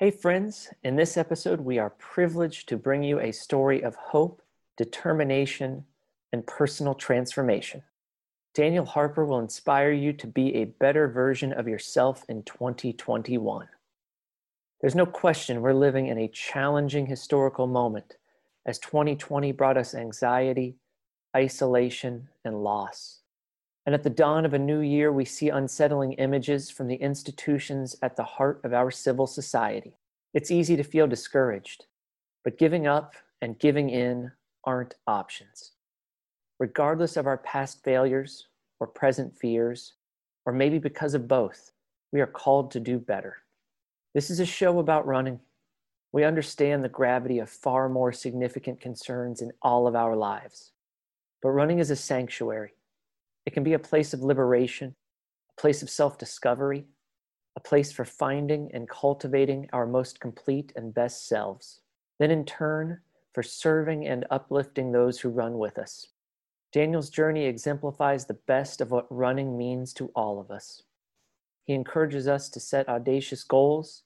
Hey, friends, in this episode, we are privileged to bring you a story of hope, determination, and personal transformation. Daniel Harper will inspire you to be a better version of yourself in 2021. There's no question we're living in a challenging historical moment as 2020 brought us anxiety, isolation, and loss. And at the dawn of a new year, we see unsettling images from the institutions at the heart of our civil society. It's easy to feel discouraged, but giving up and giving in aren't options. Regardless of our past failures or present fears, or maybe because of both, we are called to do better. This is a show about running. We understand the gravity of far more significant concerns in all of our lives. But running is a sanctuary. It can be a place of liberation, a place of self discovery, a place for finding and cultivating our most complete and best selves. Then, in turn, for serving and uplifting those who run with us. Daniel's journey exemplifies the best of what running means to all of us. He encourages us to set audacious goals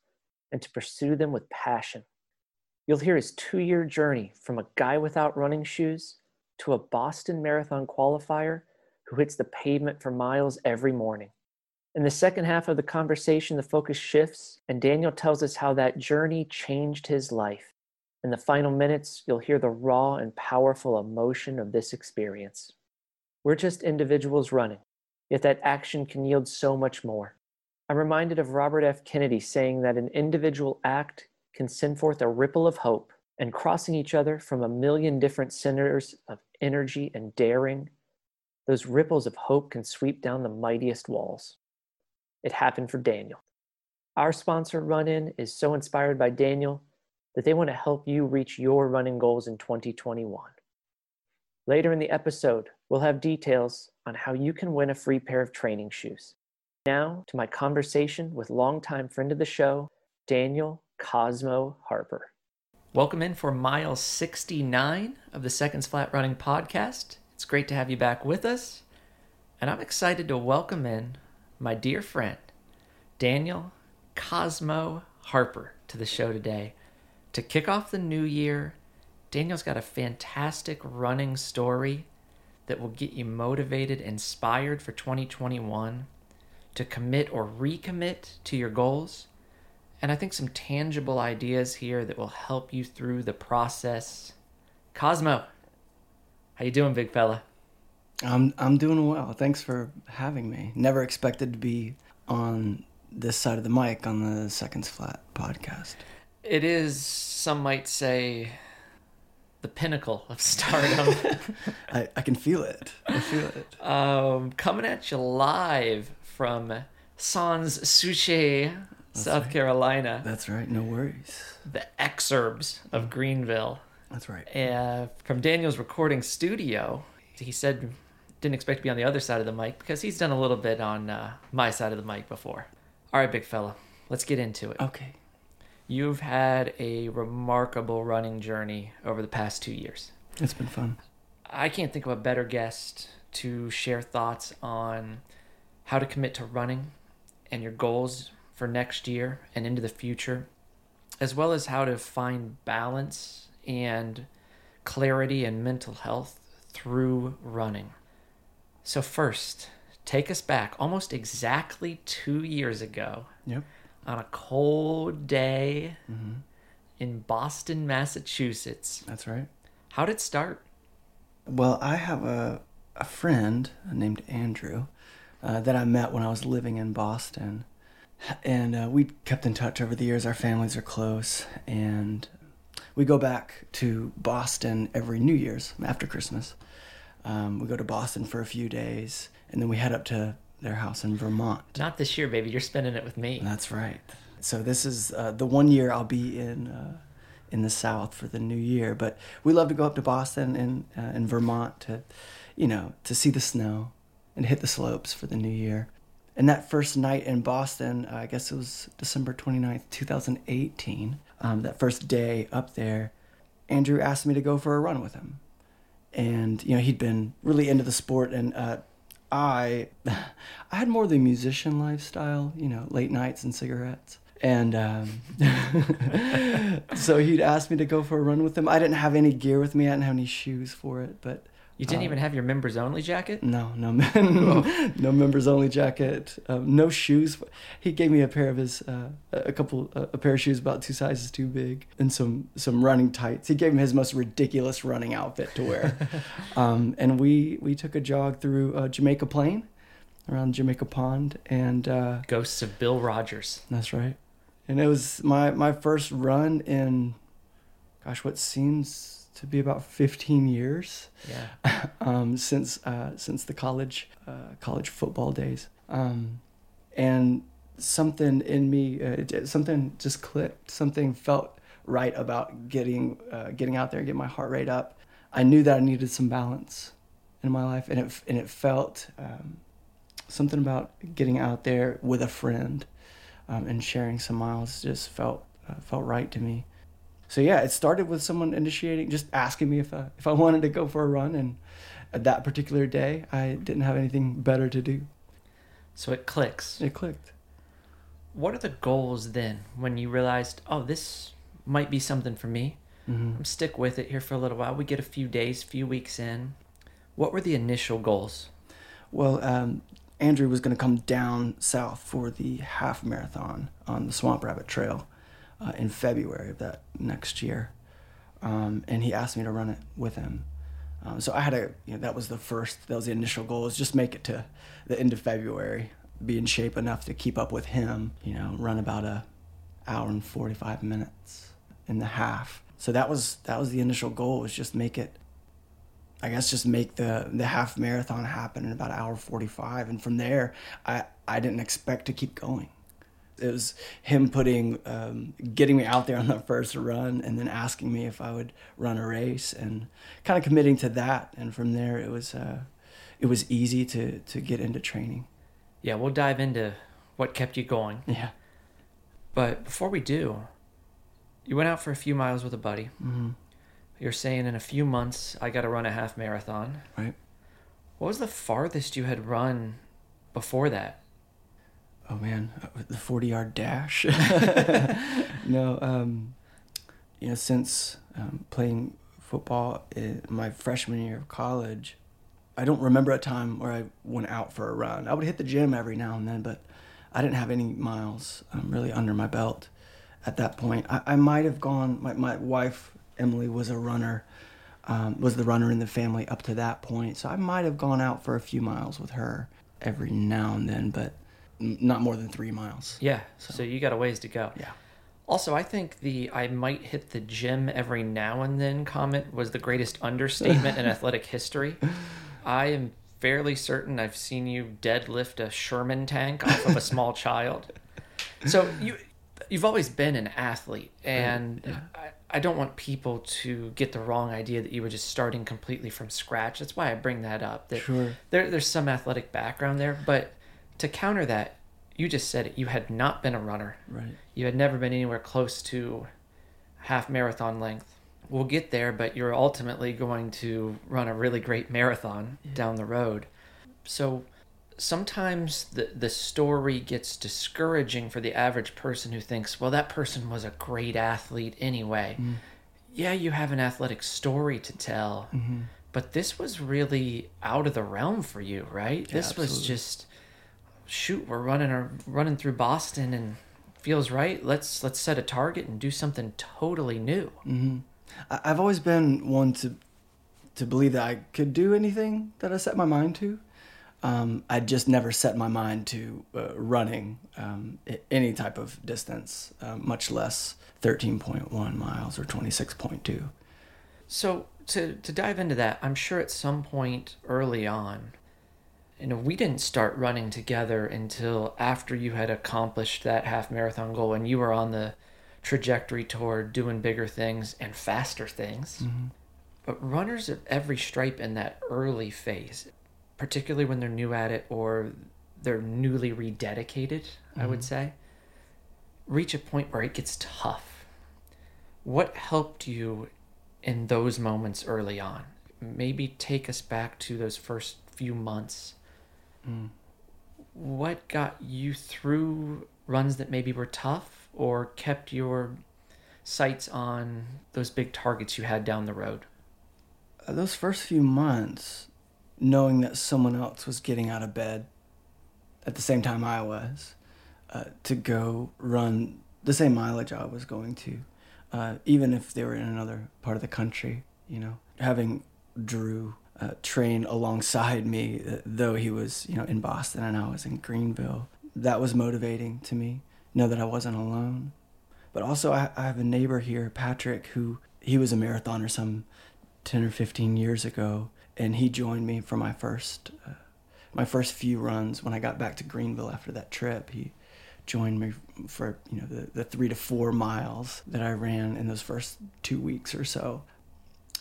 and to pursue them with passion. You'll hear his two year journey from a guy without running shoes to a Boston Marathon qualifier who hits the pavement for miles every morning. In the second half of the conversation, the focus shifts, and Daniel tells us how that journey changed his life. In the final minutes, you'll hear the raw and powerful emotion of this experience. We're just individuals running, yet that action can yield so much more. I'm reminded of Robert F. Kennedy saying that an individual act can send forth a ripple of hope, and crossing each other from a million different centers of energy and daring, those ripples of hope can sweep down the mightiest walls. It happened for Daniel. Our sponsor, Run In, is so inspired by Daniel that they want to help you reach your running goals in 2021. Later in the episode, we'll have details on how you can win a free pair of training shoes. Now to my conversation with longtime friend of the show, Daniel Cosmo Harper. Welcome in for mile 69 of the Seconds Flat Running podcast. It's great to have you back with us. And I'm excited to welcome in my dear friend, Daniel Cosmo Harper, to the show today. To kick off the new year, Daniel's got a fantastic running story that will get you motivated, inspired for 2021 to commit or recommit to your goals. And I think some tangible ideas here that will help you through the process. Cosmo, how you doing, big fella? I'm I'm doing well. Thanks for having me. Never expected to be on this side of the mic on the Seconds Flat podcast. It is, some might say, the pinnacle of stardom. I, I can feel it. I feel it. Um, coming at you live from Sans Souci, South right. Carolina. That's right. No worries. The exurbs of Greenville. That's right. Uh, from Daniel's recording studio, he said didn't expect to be on the other side of the mic because he's done a little bit on uh, my side of the mic before. All right, big fella, let's get into it. Okay. You've had a remarkable running journey over the past two years. It's been fun. I can't think of a better guest to share thoughts on how to commit to running and your goals for next year and into the future, as well as how to find balance and clarity and mental health through running. So, first, take us back almost exactly two years ago Yep. on a cold day Mm-hmm. in Boston, Massachusetts. That's right. How did it start? Well, I have a a friend named Andrew uh, that I met when I was living in Boston, and uh, we kept in touch over the years. Our families are close, and we go back to Boston every New Year's after Christmas. Um, we go to Boston for a few days, and then we head up to their house in Vermont. Not this year, baby. You're spending it with me. That's right. So this is uh, the one year I'll be in uh, in the South for the new year. But we love to go up to Boston and uh, in Vermont to, you know, to see the snow and hit the slopes for the new year. And that first night in Boston, uh, I guess it was December 29th, 2018, um, that first day up there, Andrew asked me to go for a run with him. And, you know, he'd been really into the sport and uh, I I had more of the musician lifestyle, you know, late nights and cigarettes. And um, so he'd asked me to go for a run with him. I didn't have any gear with me. I didn't have any shoes for it, but You didn't Um, even have your members only jacket? no, no, no members only jacket, um, no shoes. He gave me a pair of his, uh, a couple, a pair of shoes about two sizes too big, and some some running tights. He gave him his most ridiculous running outfit to wear, um, and we we took a jog through uh, Jamaica Plain, around Jamaica Pond, and uh, Ghosts of Bill Rodgers. that's right. And it was my my first run in, gosh, what seems to be about 15 years Yeah. um, since uh, since the college uh, college football days, um, and something in me, uh, something just clicked. Something felt right about getting uh, getting out there, and getting my heart rate up. I knew that I needed some balance in my life, and it and it felt um, something about getting out there with a friend um, and sharing some miles just felt uh, felt right to me. So yeah, it started with someone initiating, just asking me if I, if I wanted to go for a run, and at that particular day, I didn't have anything better to do. So it clicks. It clicked. What are the goals then when you realized, oh, this might be something for me? hmm I'm stick with it here for a little while. We get a few days, few weeks in. What were the initial goals? Well, um, Andrew was going to come down south for the half marathon on the Swamp Rabbit Trail uh, in February of that next year, um, and he asked me to run it with him. Um, so I had a, you know, that was the first, that was the initial goal, was just make it to the end of February, be in shape enough to keep up with him. You know, run about a hour and forty five minutes in the half. So that was that was the initial goal, was just make it I guess just make the the half marathon happen in about an hour 45 and from there I I didn't expect to keep going. It was him putting um, getting me out there on the first run and then asking me if I would run a race and kind of committing to that and from there it was uh, it was easy to to get into training. Yeah, we'll dive into what kept you going. Yeah. But before we do, you went out for a few miles with a buddy. hmm You're saying in a few months, I got to run a half marathon. Right. What was the farthest you had run before that? Oh man, uh, the forty yard dash. no, um, you know, since um, playing football in my freshman year of college, I don't remember a time where I went out for a run. I would hit the gym every now and then, but I didn't have any miles um, really under my belt at that point. I, I might have gone. My my wife Emily was a runner. Um, was the runner in the family up to that point, so I might have gone out for a few miles with her every now and then, but not more than three miles. Yeah, so, you got a ways to go. Yeah. Also, I think the I might hit the gym every now and then comment was the greatest understatement in athletic history. I am fairly certain I've seen you deadlift a Sherman tank off of a small child. So you you've always been an athlete and I, I don't want people to get the wrong idea that you were just starting completely from scratch. That's why I bring that up. That Sure. there, there's some athletic background there, but to counter that, you just said it. You had not been a runner. Right. You had never been anywhere close to half marathon length. We'll get there, but you're ultimately going to run a really great marathon down the road. So sometimes the, the story gets discouraging for the average person who thinks, well, that person was a great athlete anyway. Yeah, you have an athletic story to tell, Mm-hmm. but this was really out of the realm for you, right? this was just shoot, we're running our, running through Boston and feels right. Let's let's set a target and do something totally new. hmm I, I've always been one to to believe that I could do anything that I set my mind to. Um, I just never set my mind to uh, running um, any type of distance, um, much less 13.1 miles or 26.2. So to to dive into that, I'm sure at some point early on, you know, we didn't start running together until after you had accomplished that half marathon goal and you were on the trajectory toward doing bigger things and faster things. Mm-hmm. But runners of every stripe in that early phase, particularly when they're new at it or they're newly rededicated, I would mm-hmm. say, reach a point where it gets tough. What helped you in those moments early on? Maybe take us back to those first few months. Mm. What got you through runs that maybe were tough or kept your sights on those big targets you had down the road? Uh, those first few months, knowing that someone else was getting out of bed at the same time I was uh, to go run the same mileage I was going to, uh, even if they were in another part of the country, you know, having Drew uh, train alongside me, though he was, you know, in Boston and I was in Greenville, that was motivating to me. Know that I wasn't alone. But also, I, I have a neighbor here, Patrick, who he was a marathoner some 10 or 15 years ago, and he joined me for my first uh, my first few runs when I got back to Greenville after that trip. He joined me for you know the, the three to four miles that I ran in those first two weeks or so.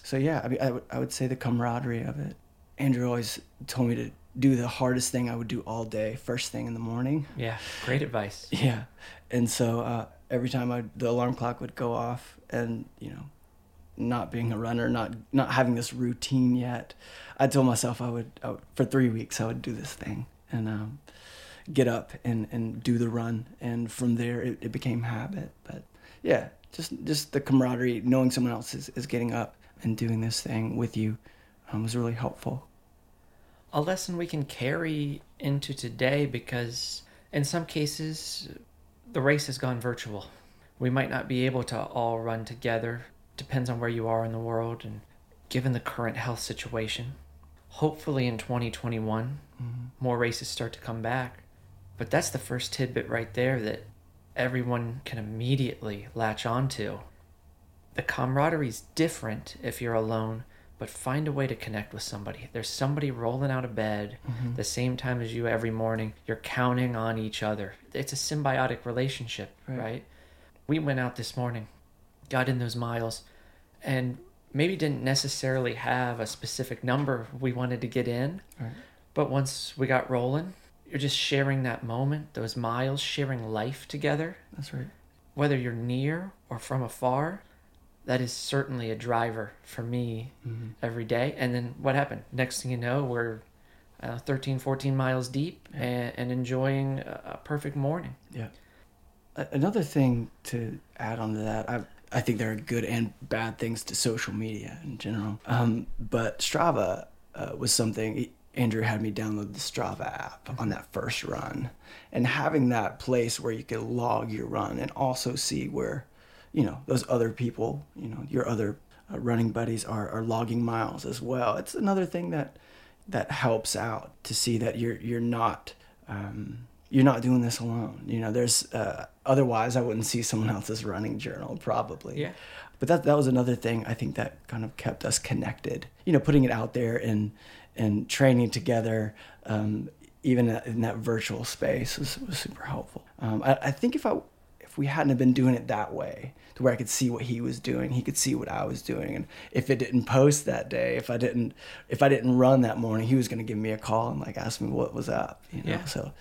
So yeah, I mean, I would would say the camaraderie of it. Andrew always told me to do the hardest thing I would do all day, first thing in the morning. Yeah, great advice. Yeah, and so uh, every time I the alarm clock would go off, and you know, not being a runner, not not having this routine yet, I told myself I would, I would for three weeks I would do this thing and um, get up and and do the run, and from there it, it became habit. But yeah, just just the camaraderie, knowing someone else is, is getting up and doing this thing with you, um, was really helpful. A lesson we can carry into today because in some cases the race has gone virtual. We might not be able to all run together depends on where you are in the world and given the current health situation. Hopefully in 2021, mm-hmm. more races start to come back. But that's the first tidbit right there that everyone can immediately latch onto. The camaraderie is different if you're alone, but find a way to connect with somebody. There's somebody rolling out of bed mm-hmm. the same time as you every morning. You're counting on each other. It's a symbiotic relationship, right? right? We went out this morning got in those miles and maybe didn't necessarily have a specific number we wanted to get in. Right. But once we got rolling, you're just sharing that moment, those miles, sharing life together. That's right. Whether you're near or from afar, that is certainly a driver for me mm-hmm. every day. And then what happened? Next thing you know, we're uh, 13, 14 miles deep yeah. and, and, enjoying a, a perfect morning. Yeah. Another thing to add on to that, I I think there are good and bad things to social media in general. Um, but Strava uh, was something Andrew had me download the Strava app on that first run, and having that place where you could log your run and also see where, you know, those other people, you know, your other uh, running buddies are are logging miles as well. It's another thing that that helps out to see that you're you're not. Um, you're not doing this alone. You know, there's uh, otherwise I wouldn't see someone else's running journal probably. Yeah. But that that was another thing I think that kind of kept us connected. You know, putting it out there and and training together, um, even in that virtual space was, was super helpful. Um, I, I think if I if we hadn't have been doing it that way, to where I could see what he was doing, he could see what I was doing, and if it didn't post that day, if I didn't if I didn't run that morning, he was going to give me a call and like ask me what was up. You know, yeah. so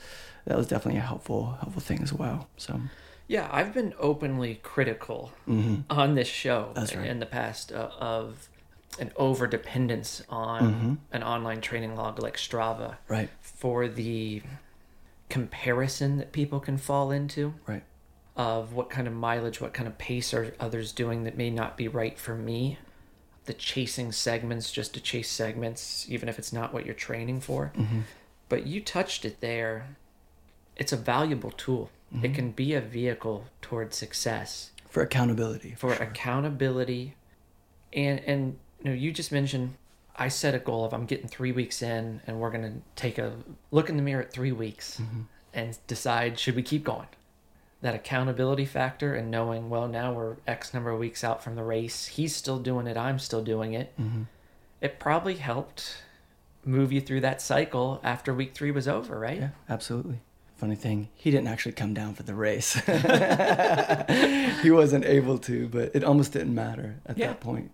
that was definitely a helpful helpful thing as well. So yeah, I've been openly critical mm-hmm. on this show right. in the past uh, of an over dependence on mm-hmm. an online training log like Strava, right? For the comparison that people can fall into, right? Of what kind of mileage, what kind of pace are others doing that may not be right for me. The chasing segments just to chase segments, even if it's not what you're training for. Mm-hmm. But you touched it there it's a valuable tool. Mm-hmm. It can be a vehicle towards success for accountability. For, for sure. accountability, and and you know, you just mentioned I set a goal of I'm getting three weeks in, and we're gonna take a look in the mirror at three weeks mm-hmm. and decide should we keep going. That accountability factor and knowing, well, now we're X number of weeks out from the race. He's still doing it. I'm still doing it. Mm-hmm. It probably helped move you through that cycle after week three was over, right? Yeah, absolutely funny thing, he didn't actually come down for the race. he wasn't able to, but it almost didn't matter at yeah. that point.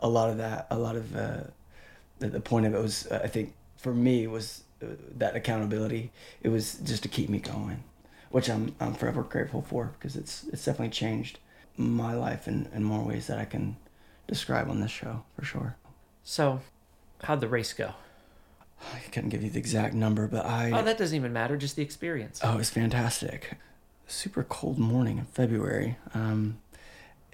A lot of that, a lot of uh, the, the, point of it was, uh, I think, for me was uh, that accountability. It was just to keep me going, which I'm I'm forever grateful for because it's it's definitely changed my life in, in more ways that I can describe on this show for sure. So, how'd the race go? I couldn't give you the exact number, but I. Oh, that doesn't even matter. Just the experience. Oh, it was fantastic. super cold morning in February. Um,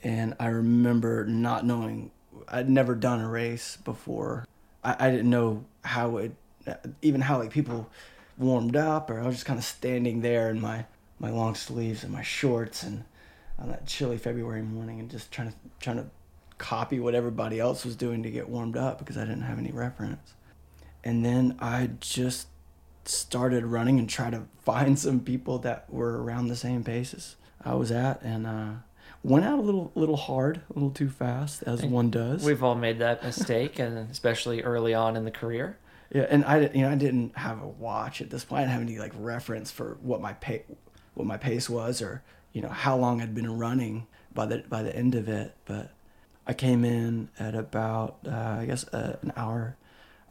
and I remember not knowing, I'd never done a race before. I, I didn't know how it, even how like people warmed up, or I was just kind of standing there in my, my long sleeves and my shorts and on that chilly February morning and just trying to, trying to copy what everybody else was doing to get warmed up because I didn't have any reference. And then I just started running and tried to find some people that were around the same paces I was at and uh, went out a little little hard, a little too fast as one does. We've all made that mistake, and especially early on in the career. Yeah, and I you know I didn't have a watch at this point. I didn't have any like reference for what my pay, what my pace was, or you know how long I'd been running by the by the end of it. But I came in at about uh, I guess uh, an hour,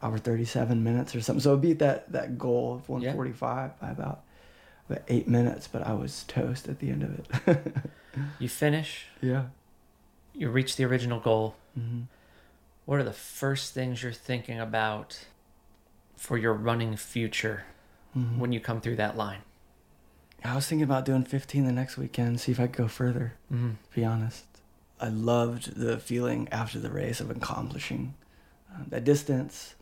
hour thirty seven minutes or something. So it beat that that goal of one forty five by about about eight minutes. But I was toast at the end of it. you finish. Yeah. You reach the original goal. Mm-hmm. What are the first things you're thinking about for your running future Mm-hmm. when you come through that line? I was thinking about doing 15 the next weekend, see if I could go further, Mm-hmm. to be honest. I loved the feeling after the race of accomplishing uh, that distance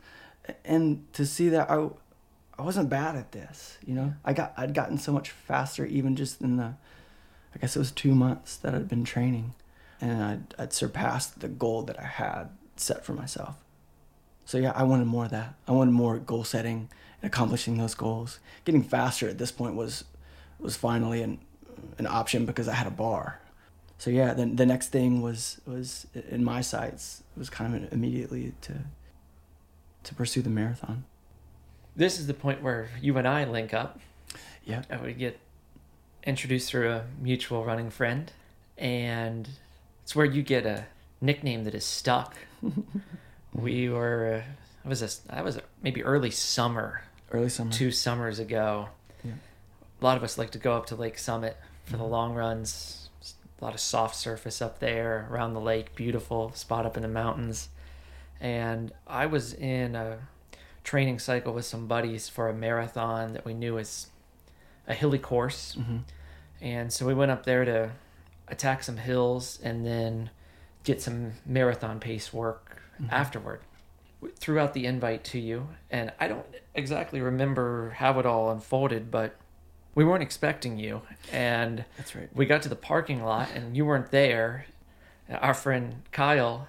and to see that I, I wasn't bad at this, you know? I got I'd gotten so much faster even just in the I guess it was 2 months that I'd been training and I'd, I'd surpassed the goal that I had set for myself. So yeah, I wanted more of that. I wanted more goal setting and accomplishing those goals. Getting faster at this point was was finally an an option because I had a bar. So yeah, then the next thing was was in my sights was kind of immediately to to pursue the marathon. This is the point where you and I link up. Yeah. I would get introduced through a mutual running friend, and it's where you get a nickname that is stuck. we were, uh, I was a, I was maybe early summer, Early summer. two summers ago. Yeah. A lot of us like to go up to Lake Summit for the Mhm. long runs. A lot of soft surface up there around the lake, beautiful spot up in the mountains. And I was in a training cycle with some buddies for a marathon that we knew was a hilly course. hmm And so we went up there to attack some hills and then get some marathon pace work Mhm. afterward. Throughout the invite to you, and I don't exactly remember how it all unfolded, but we weren't expecting you. And That's right. we got to the parking lot and you weren't there. Our friend Kyle,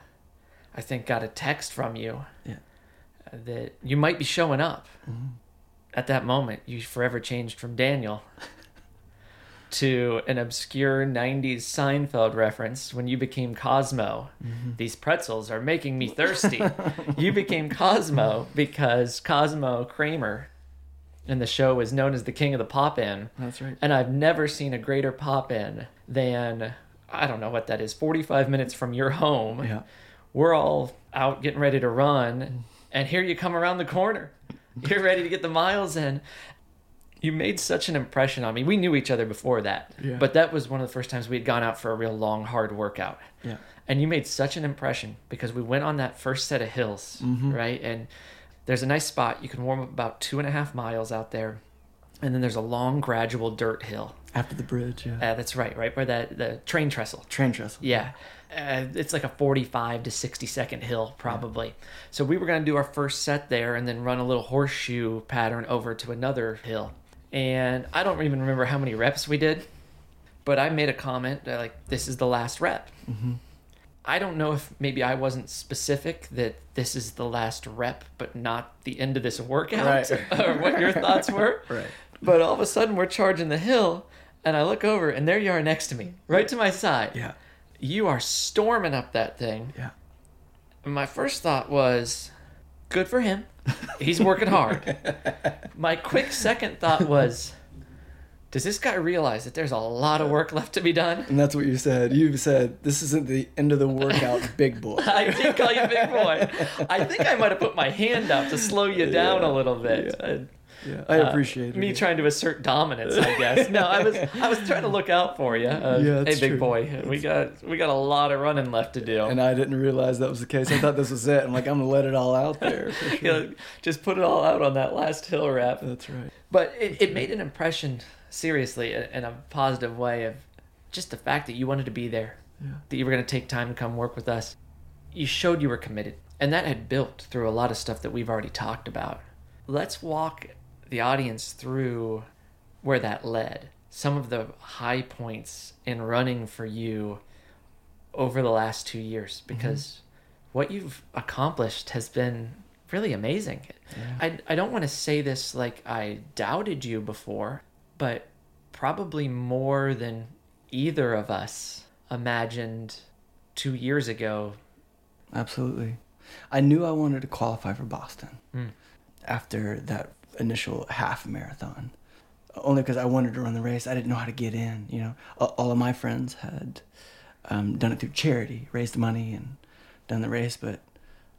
I think, got a text from you Yeah. that you might be showing up. hmm At that moment, you forever changed from Daniel to an obscure 90s Seinfeld reference when you became Cosmo. hmm These pretzels are making me thirsty. you became Cosmo because Cosmo Kramer in the show was known as the king of the pop in. That's right. And I've never seen a greater pop in than, I don't know what that is, 45 minutes from your home. Yeah. We're all out getting ready to run. And here you come around the corner. You're ready to get the miles in. You made such an impression on me. We knew each other before that. Yeah. But that was one of the first times we had gone out for a real long, hard workout. Yeah. And you made such an impression because we went on that first set of hills, Mhm. right? And there's a nice spot. You can warm up about two and a half miles out there. And then there's a long, gradual dirt hill. After the bridge. Yeah. Uh, that's right, right where that the train trestle. Train trestle. Yeah. Uh, it's like a 45 to 60 second hill, probably. So we were going to do our first set there and then run a little horseshoe pattern over to another hill. And I don't even remember how many reps we did, but I made a comment uh, like, this is the last rep. hmm I don't know if maybe I wasn't specific that this is the last rep, but not the end of this workout, Right. or what your thoughts were. Right. But all of a sudden, we're charging the hill, and I look over, and there you are next to me, right to my side. Yeah. You are storming up that thing. Yeah. And my first thought was, good for him. He's working hard. my quick second thought was, does this guy realize that there's a lot of work left to be done? And that's what you said. You said this isn't the end of the workout, big boy. I did call you big boy. I think I might have put my hand up to slow you down a little bit. Yeah. Uh, Yeah, I uh, appreciate me trying to assert dominance. I guess no, I was I was trying to look out for you. Uh, Yeah, hey, big true. boy, we got we got a lot of running left to do. And I didn't realize that was the case. I thought this was it. I'm like, I'm gonna let it all out there. For You know, just put it all out on that last hill rep. That's right. But it, it made an impression seriously in a positive way of just the fact that you wanted to be there, Yeah. that you were going to take time to come work with us. You showed you were committed, and that had built through a lot of stuff that we've already talked about. Let's walk the audience through where that led. Some of the high points in running for you over the last two years, because what you've accomplished has been really amazing. I, I don't want to say this like I doubted you before, but probably more than either of us imagined two years ago. Absolutely. I knew I wanted to qualify for Boston Mm. after that initial half marathon. Only because I wanted to run the race. I didn't know how to get in. You know, all of my friends had um, done it through charity, raised money, and done the race. But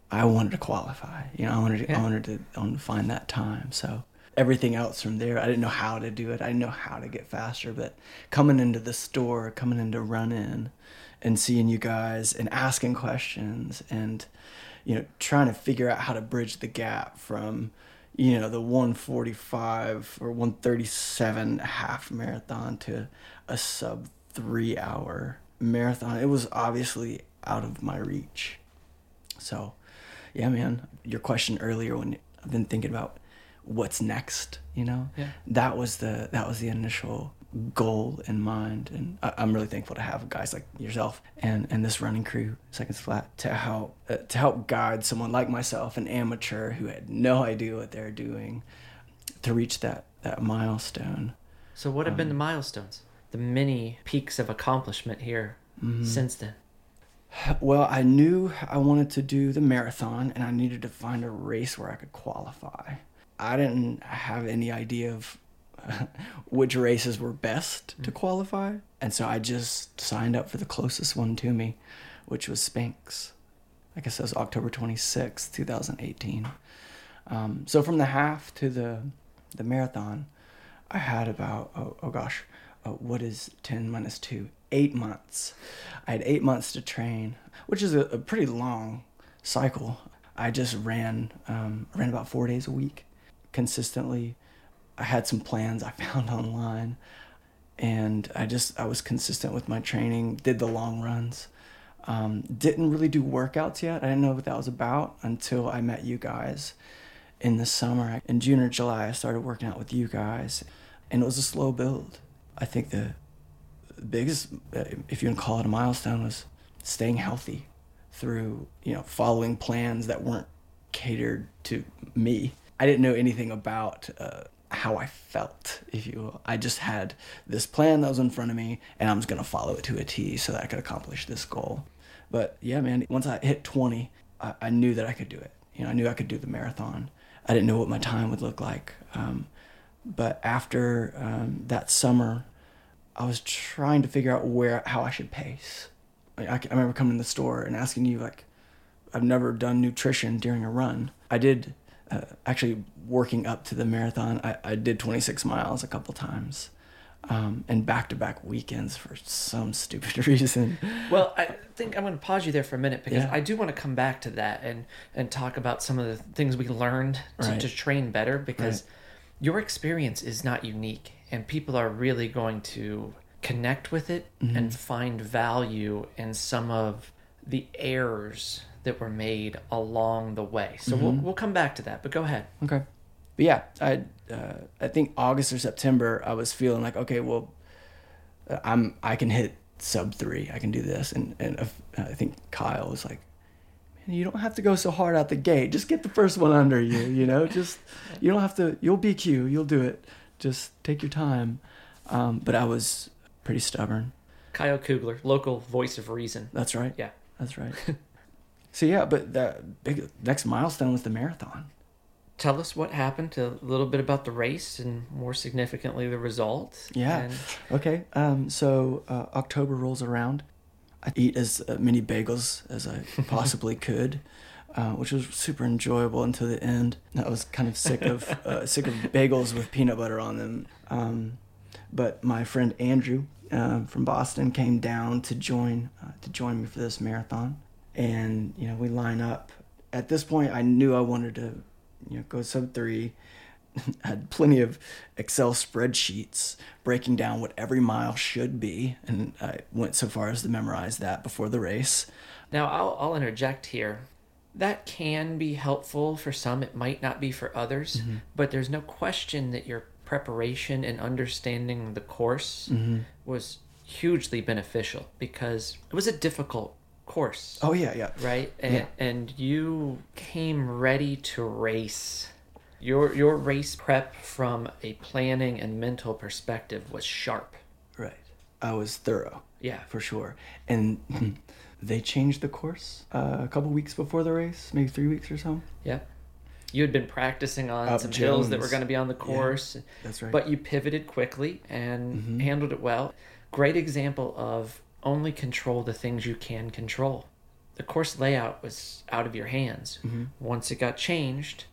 I wanted to qualify. You know, I wanted to, Yeah. I wanted to, I wanted to find that time. So everything else from there, I didn't know how to do it. I didn't know how to get faster. But coming into the store, coming into run in, and seeing you guys and asking questions and you know trying to figure out how to bridge the gap from you know the 145 or 137 half marathon to a sub 3 hour marathon it was obviously out of my reach so yeah man your question earlier when i've been thinking about what's next you know Yeah. that was the that was the initial goal in mind and I, i'm really thankful to have guys like yourself and and this running crew seconds flat to help uh, to help guide someone like myself an amateur who had no idea what they're doing to reach that that milestone. So, what have been the milestones, the many peaks of accomplishment here since then? well i knew i wanted to do the marathon and i needed to find a race where i could qualify. I didn't have any idea of which races were best to qualify. And so i just signed up for the closest one to me which was Spinx i guess that was october 26, 2018 um, so from the half to the the marathon i had about oh, oh gosh uh, what is 10 minus 2 eight months. I had eight months to train which is a, a pretty long cycle. I just ran um, ran about four days a week consistently i had some plans i found online and i just i was consistent with my training did the long runs. Um, didn't really do workouts yet. I didn't know what that was about until i met you guys in the summer. In june or july i started working out with you guys and it was a slow build. I think the biggest if you can call it a milestone was staying healthy through you know following plans that weren't catered to me. I didn't know anything about uh, how i felt if you will. I just had this plan that was in front of me and i'm just to follow it to a t so that i could accomplish this goal. But yeah man once i hit 20 I, I knew that i could do it. You know i knew i could do the marathon. I didn't know what my time would look like. Um, but after um, that summer I was trying to figure out where how I should pace. Like, I, I remember coming to the store and asking you like, I've never done nutrition during a run. I did uh, actually working up to the marathon. I, I did 26 miles a couple times, um, and back to back weekends for some stupid reason. Well, I think I'm going to pause you there for a minute because Yeah. I do want to come back to that and and talk about some of the things we learned to, Right. to train better because Right. your experience is not unique and people are really going to connect with it Mm-hmm. and find value in some of the errors that were made along the way. So we'll Mm-hmm. we'll come back to that, but go ahead. Okay. But yeah, I uh, I think August or September I was feeling like okay, well, uh, I'm I can hit sub three. I can do this, and and uh, I think Kyle was like, man, you don't have to go so hard out the gate. Just get the first one under you. You know, just you don't have to. You'll BQ. You'll do it. Just take your time. Um, but I was pretty stubborn. Kyle Kugler, local voice of reason. That's right. Yeah. That's right. so yeah, but the big next milestone was the marathon. Tell us what happened, to a little bit about the race, and more significantly, the result. Yeah. And Okay. Um, so uh, October rolls around. I eat as uh, many bagels as I possibly could, uh, which was super enjoyable until the end. I was kind of sick of uh, sick of bagels with peanut butter on them. Um, but my friend Andrew uh, from Boston came down to join uh, to join me for this marathon, and you know we line up. At this point, I knew I wanted to, you know, go sub three, had plenty of Excel spreadsheets breaking down what every mile should be, and I went so far as to memorize that before the race. Now, I'll, I'll interject here. That can be helpful for some, it might not be for others, Mm-hmm. but there's no question that your preparation and understanding the course Mm-hmm. was hugely beneficial because it was a difficult course. Oh yeah, yeah. right and, Yeah. and you came ready to race your your race prep from a planning and mental perspective was sharp Right. I was thorough. Yeah. for sure. And they changed the course uh, a couple weeks before the race, maybe three weeks or so. yeah you had been practicing on Up some hills that were going to be on the course that's right. but you pivoted quickly and handled it well great example of only control the things you can control the course layout was out of your hands once it got changed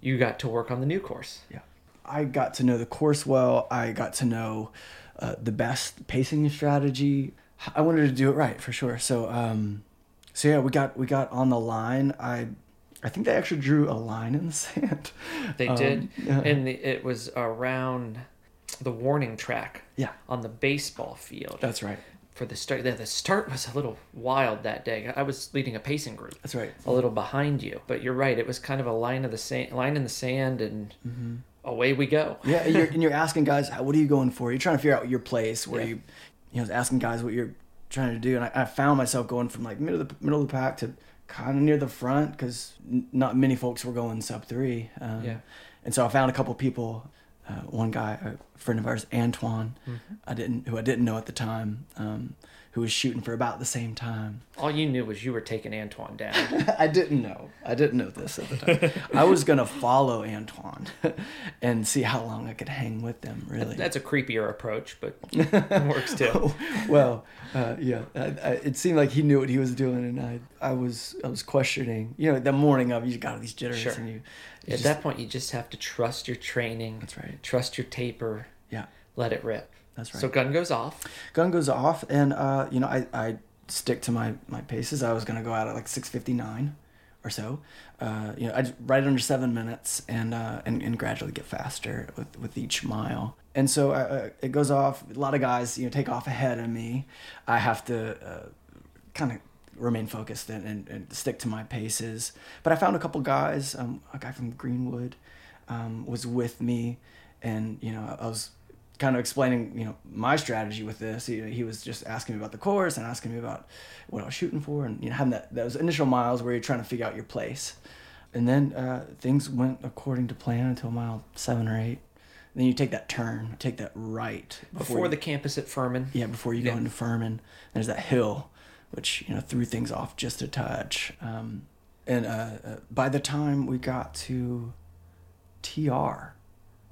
you got to work on the new course Yeah. I got to know the course well. I got to know uh, the best pacing strategy. I wanted to do it right for sure. So, um, so yeah, we got we got on the line. I, I think they actually drew a line in the sand. They Um, did, yeah. and the, it was around the warning track. Yeah. on the baseball field. That's right. For the start. The, the start was a little wild that day. I was leading a pacing group. That's right. A little behind you, but you're right. It was kind of a line of the sand, line in the sand, and Mm-hmm. away we go. Yeah, and you're, and you're asking guys, what are you going for? You're trying to figure out your place where Yeah. you, you know, asking guys what you're trying to do. And I, I found myself going from like middle of the middle of the pack to kind of near the front because not many folks were going sub three. Um, Yeah. And so I found a couple people. Uh, one guy, a friend of ours, Antoine, Mm-hmm. I didn't who I didn't know at the time, um, who was shooting for about the same time. All you knew was you were taking Antoine down. I didn't know. I didn't know this at the time. I was gonna follow Antoine and see how long I could hang with them. Really. That's a creepier approach, but it works too. well, uh, yeah, I, I, it seemed like he knew what he was doing, and I, I was, I was questioning. You know, the morning of, you got all these jitters, Sure. and you, you At just- that point, you just have to trust your training. That's right. Trust your taper. yeah, Let it rip. That's right. So gun goes off. gun goes off, and uh, you know, I, I stick to my my paces. I was gonna go out at like six fifty nine, or so. Uh, you know, I right under seven minutes, and uh, and and gradually get faster with with each mile. And so uh, uh, it goes off. A lot of guys, you know, take off ahead of me. I have to uh, kind of remain focused and, and, and stick to my paces. But I found a couple guys. Um, a guy from Greenwood um, was with me, and you know, I was kind of explaining, you know, my strategy with this. He, he was just asking me about the course and asking me about what I was shooting for, and you know, having that those initial miles where you're trying to figure out your place. And then uh, things went according to plan until mile seven or eight. Then you take that turn, take that right Before you- the campus at Furman. yeah, before you Yeah. go into Furman, there's that hill, which you know threw things off just a touch. Um, and uh, uh, by the time we got to TR,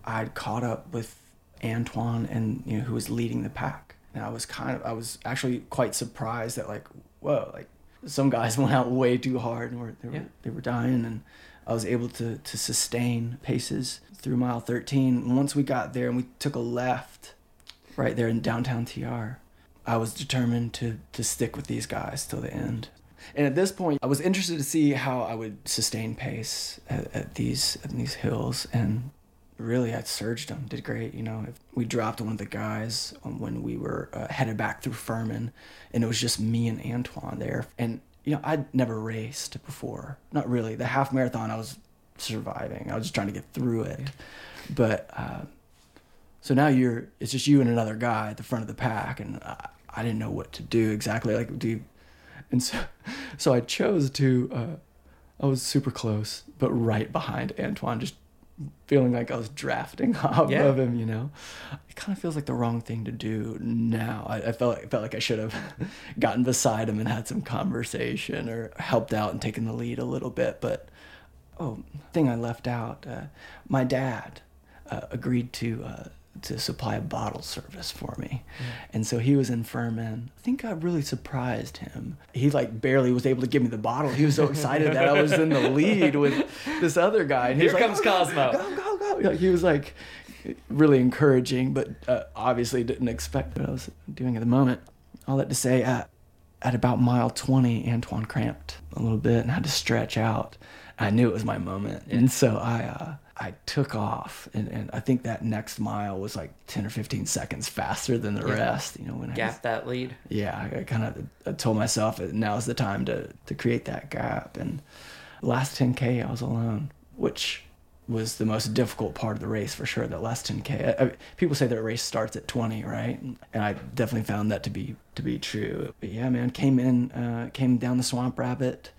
I'd caught up with Antoine and you know who was leading the pack. And I was kind of, I was actually quite surprised that like, whoa, like some guys went out way too hard and were they were, Yeah. they were dying, and I was able to to sustain paces through mile 13. And once we got there and we took a left right there in downtown TR. I was determined to to stick with these guys till the end. And at this point, I was interested to see how I would sustain pace at, at these at these hills, and really, I surged them. Did great, you know. We dropped one of the guys when we were uh, headed back through Furman, and it was just me and Antoine there. And you know, I'd never raced before, not really. The half marathon, I was surviving. I was just trying to get through it, but. Uh, so now you're it's just you and another guy at the front of the pack, and I, I didn't know what to do exactly. Like, do you, and so so I chose to. Uh, I was super close, but right behind Antoine, just feeling like I was drafting off Yeah. of him. You know, it kind of feels like the wrong thing to do now. I, I felt like, felt like I should have gotten beside him and had some conversation or helped out and taken the lead a little bit. But oh, thing I left out, uh, my dad uh, agreed to uh, to supply a bottle service for me, and so he was in Furman. I think I really surprised him. He like barely was able to give me the bottle. He was so excited that I was in the lead with this other guy. And he Here was like, comes "Oh, Cosmo." Go go go! Like, he was like really encouraging, but uh, obviously didn't expect what I was doing at the moment. All that to say, at, at about mile 20, Antoine cramped a little bit and had to stretch out. I knew it was my moment, and so I uh, I took off, and, and I think that next mile was like ten or fifteen seconds faster than the Yeah. rest. You know, when I was, Gap that lead. yeah, I, I kind of told myself now's the time to to create that gap. And last 10k, I was alone, which was the most difficult part of the race for sure. That last 10k, I, I, people say that a race starts at 20, right? And I definitely found that to be to be true. But yeah, man, came in, uh, came down the Swamp Rabbit.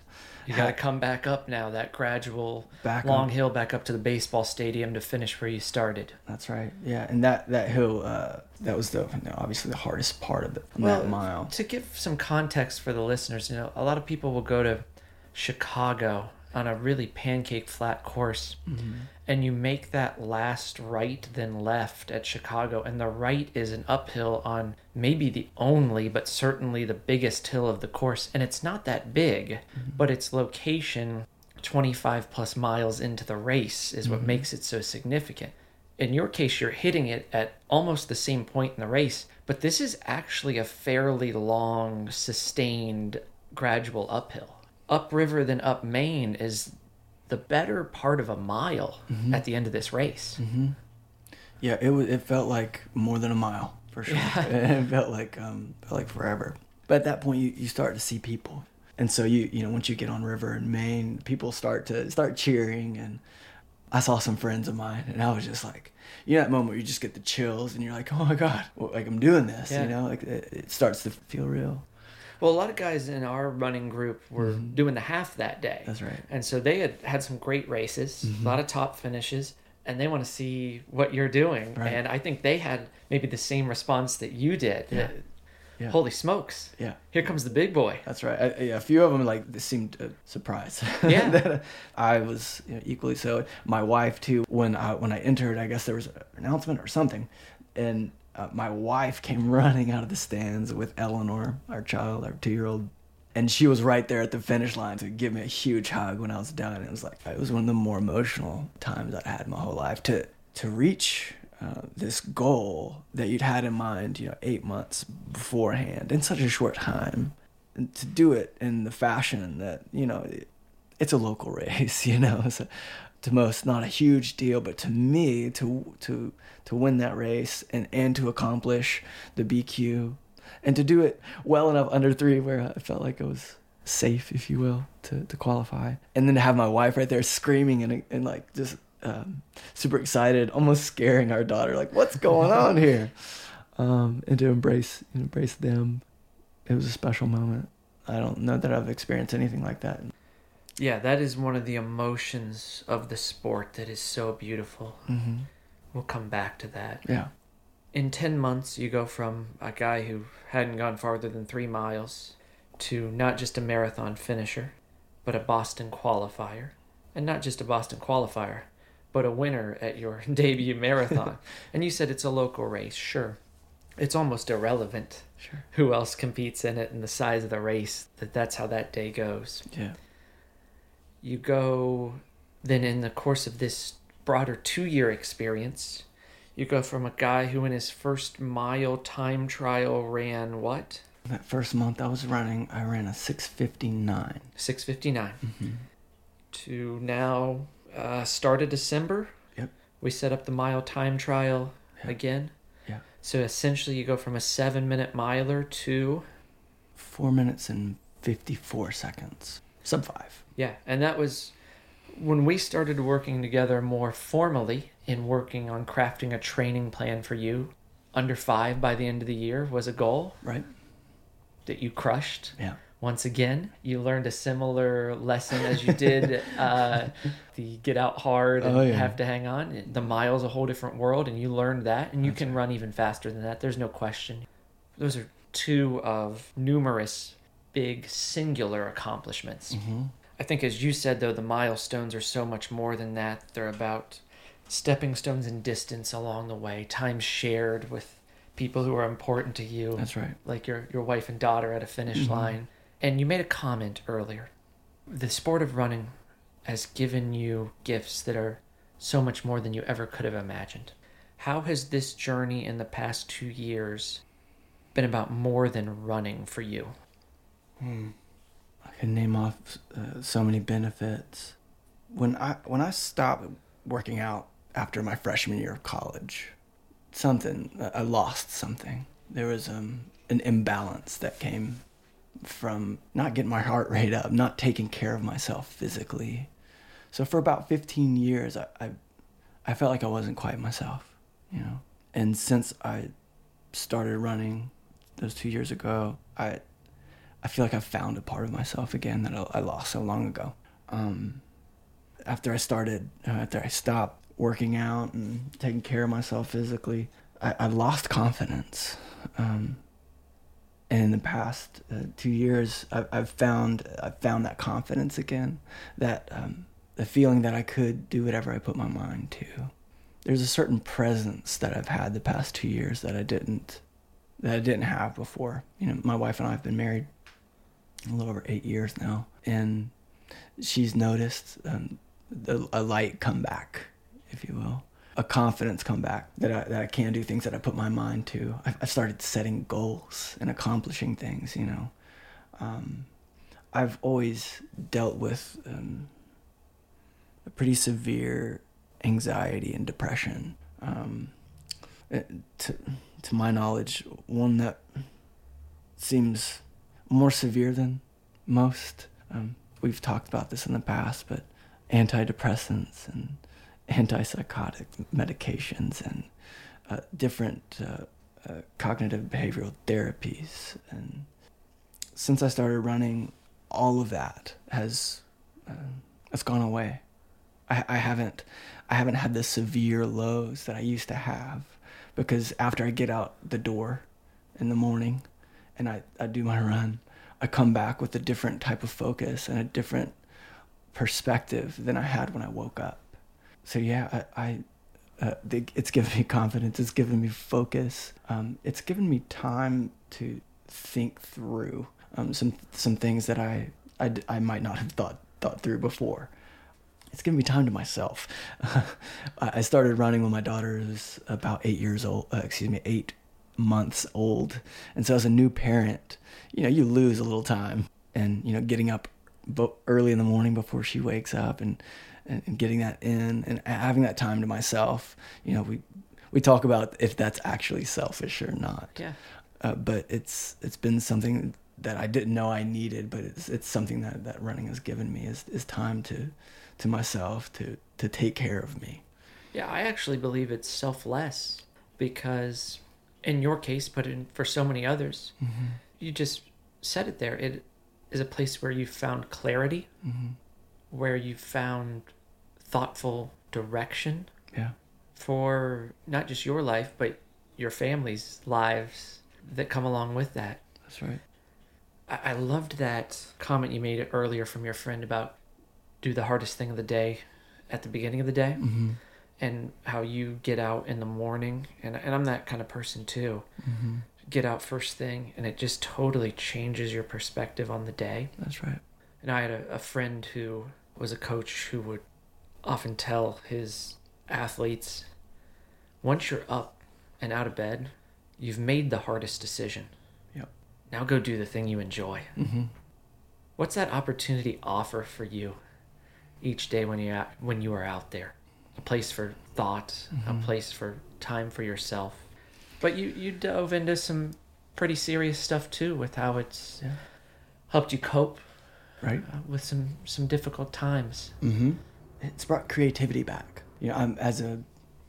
You got to come back up now, that gradual Back long up. hill back up to the baseball stadium to finish where you started. That's right. Yeah, and that that hill, uh, that was the you know, obviously the hardest part of it, that mile. To give some context for the listeners, you know, a lot of people will go to Chicago on a really pancake flat course Mm-hmm. and you make that last right then left at Chicago and the right is an uphill on maybe the only but certainly the biggest hill of the course and it's not that big Mm-hmm. but its location 25 plus miles into the race is what Mm-hmm. makes it so significant in your case you're hitting it at almost the same point in the race but this is actually a fairly long sustained gradual uphill upriver than up main is the better part of a mile Mm-hmm. at the end of this race Yeah, it was. It felt like more than a mile for sure. it felt like um, felt like forever. But at that point, you, you start to see people, and so you you know once you get on river in Main, people start to start cheering, and I saw some friends of mine, and I was just like, you know, that moment where you just get the chills, and you're like, oh my god, well, like I'm doing this, Yeah. you know, like it, it starts to feel real. Well a lot of guys in our running group were doing the half that day Mm-hmm. That's right. Mm-hmm. and so they had had some great races a lot of top finishes and they want to see what you're doing Right. and i think they had maybe the same response that you did Yeah. Yeah. holy smokes Yeah. here comes the big boy That's right. I, yeah, a few of them like seemed uh, surprised. Yeah. that I was you know, equally so. My wife too. When I when I entered, I guess there was an announcement or something, and uh, my wife came running out of the stands with Eleanor, our child, our two year old, and she was right there at the finish line to give me a huge hug when I was done. It was like it was one of the more emotional times I'd had my whole life to to reach uh, this goal that you'd had in mind, you know, eight months beforehand in such a short time, and to do it in the fashion that you know, it, it's a local race, you know, so to most not a huge deal, but to me, to to to win that race and and to accomplish the BQ, and to do it well enough under three where I felt like I was safe, if you will, to, to qualify. And then to have my wife right there screaming and, and like just um, super excited, almost scaring our daughter, like, what's going on here? Um, and to embrace, embrace them. It was a special moment. I don't know that I've experienced anything like that. Yeah that is one of the emotions of the sport that is so beautiful. Hmm we'll come back to that. Yeah. in 10 months you go from a guy who hadn't gone farther than three miles to not just a marathon finisher but a boston qualifier. And not just a boston qualifier but a winner at your debut marathon. And you said it's a local race. Sure. It's almost irrelevant Sure. who else competes in it and the size of the race that that's how that day goes. Yeah. You go then in the course of this broader two year experience you go from a guy who in his first mile time trial ran what That first month I was running, I ran a 659. 659 Mm-hmm. to now uh, start of december Yep. we set up the mile time trial Yeah. again Yeah. so essentially you go from a seven minute miler to Four minutes and 54 seconds. Sub five. Yeah, and that was when we started working together more formally in working on crafting a training plan for you. Under five by the end of the year was a goal Right? that you crushed. Yeah. Once again, you learned a similar lesson as you did uh, the get out hard and Oh, yeah. have to hang on. The mile's a whole different world, and you learned that, and you can run even faster than that. There's no question. Those are two of numerous big singular accomplishments. Mm-hmm. I think, as you said, though, the milestones are so much more than that. They're about stepping stones in distance along the way, time shared with people who are important to you, That's right. like your, your wife and daughter at a finish Mhm. line. And you made a comment earlier. The sport of running has given you gifts that are so much more than you ever could have imagined. How has this journey in the past two years been about more than running for you? Hmm. Can name off uh, so many benefits. when I when I stopped working out after my freshman year of college, something I lost something. There was um, an imbalance that came from not getting my heart rate up, not taking care of myself physically. So for about 15 years, I, I, I felt like I wasn't quite myself, you know. And since I started running those two years ago, I, I feel like I've found a part of myself again that I, I lost so long ago. Um, after I started, uh, after I stopped working out and taking care of myself physically, I, I lost confidence. Um, and in the past uh, two years, I've, I've, found I've found that confidence again, that um, the feeling that I could do whatever I put my mind to. There's a certain presence that I've had the past two years that I didn't that I didn't have before. You know, my wife and I have been married a little over eight years now, and she's noticed um, a light come back, if you will a confidence come back that I, that I can do things that I put my mind to. I, I started setting goals and accomplishing things, you know. Um, I've always dealt with um, a pretty severe anxiety and depression. Um, eh, to, to my knowledge, one that seems more severe than most. Um, we've talked about this in the past, but antidepressants and antipsychotic medications and uh, different uh, uh, cognitive behavioral therapies. And since I started running, all of that has uh, has gone away. I, I haven't I haven't had the severe lows that I used to have because after I get out the door in the morning and I, I do my run, I come back with a different type of focus and a different perspective than I had when I woke up so yeah, I, I uh, it's given me confidence. It's given me focus. Um, it's given me time to think through um, some some things that I, I, I might not have thought thought through before. It's given me time to myself. I started running when my daughter was about eight years old. Uh, excuse me, eight months old. And so as a new parent, you know, you lose a little time, and you know, getting up early in the morning before she wakes up and and, getting that in and having that time to myself. You know, we we talk about if that's actually selfish or not. Yeah. Uh, but it's it's been something that I didn't know I needed, but it's it's something that, that running has given me is is time to to myself to to take care of me. Yeah, I actually believe it's selfless because in your case, but in for so many others, mm-hmm. you just said it there. It is a place where you found clarity, mm-hmm where you found thoughtful direction yeah. for not just your life, but your family's lives that come along with that. That's right. I, I loved that comment you made earlier from your friend about do the hardest thing of the day at the beginning of the day. Mm-hmm. And how you get out in the morning, and and I'm that kind of person too. Mm-hmm. Get out first thing, and it just totally changes your perspective on the day. That's right. And I had a, a friend who was a coach who would often tell his athletes once you're up and out of bed, you've made the hardest decision. Yep. Now go do the thing you enjoy. Mm-hmm. What's that opportunity offer for you each day when you when you are out there? A place for thought, mm-hmm. a place for time for yourself. But you you dove into some pretty serious stuff too with how it's yeah. helped you cope right uh, with some some difficult times mm-hmm. it's brought creativity back you know i'm as a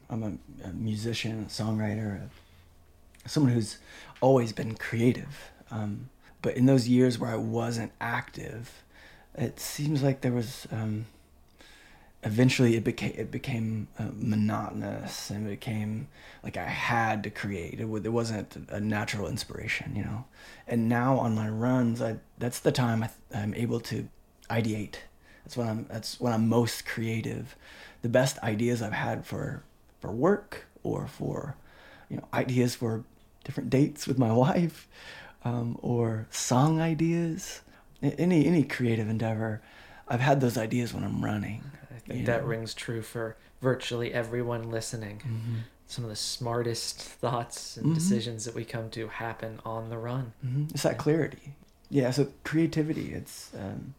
i'm a, a musician a songwriter a, someone who's always been creative um, but in those years where i wasn't active it seems like there was um, eventually it became it became uh, monotonous and it became like I had to create. It, it wasn't a natural inspiration, you know. And now on my runs, I that's the time I, I'm able to ideate. That's when I'm that's when I'm most creative. The best ideas I've had for for work or for you know ideas for different dates with my wife um, or song ideas any any creative endeavor I've had those ideas when I'm running think that rings true for virtually everyone listening. Mm-hmm. Some of the smartest thoughts and mm-hmm. decisions that we come to happen on the run. Mm-hmm. It's that clarity. Yeah, so creativity, it's um,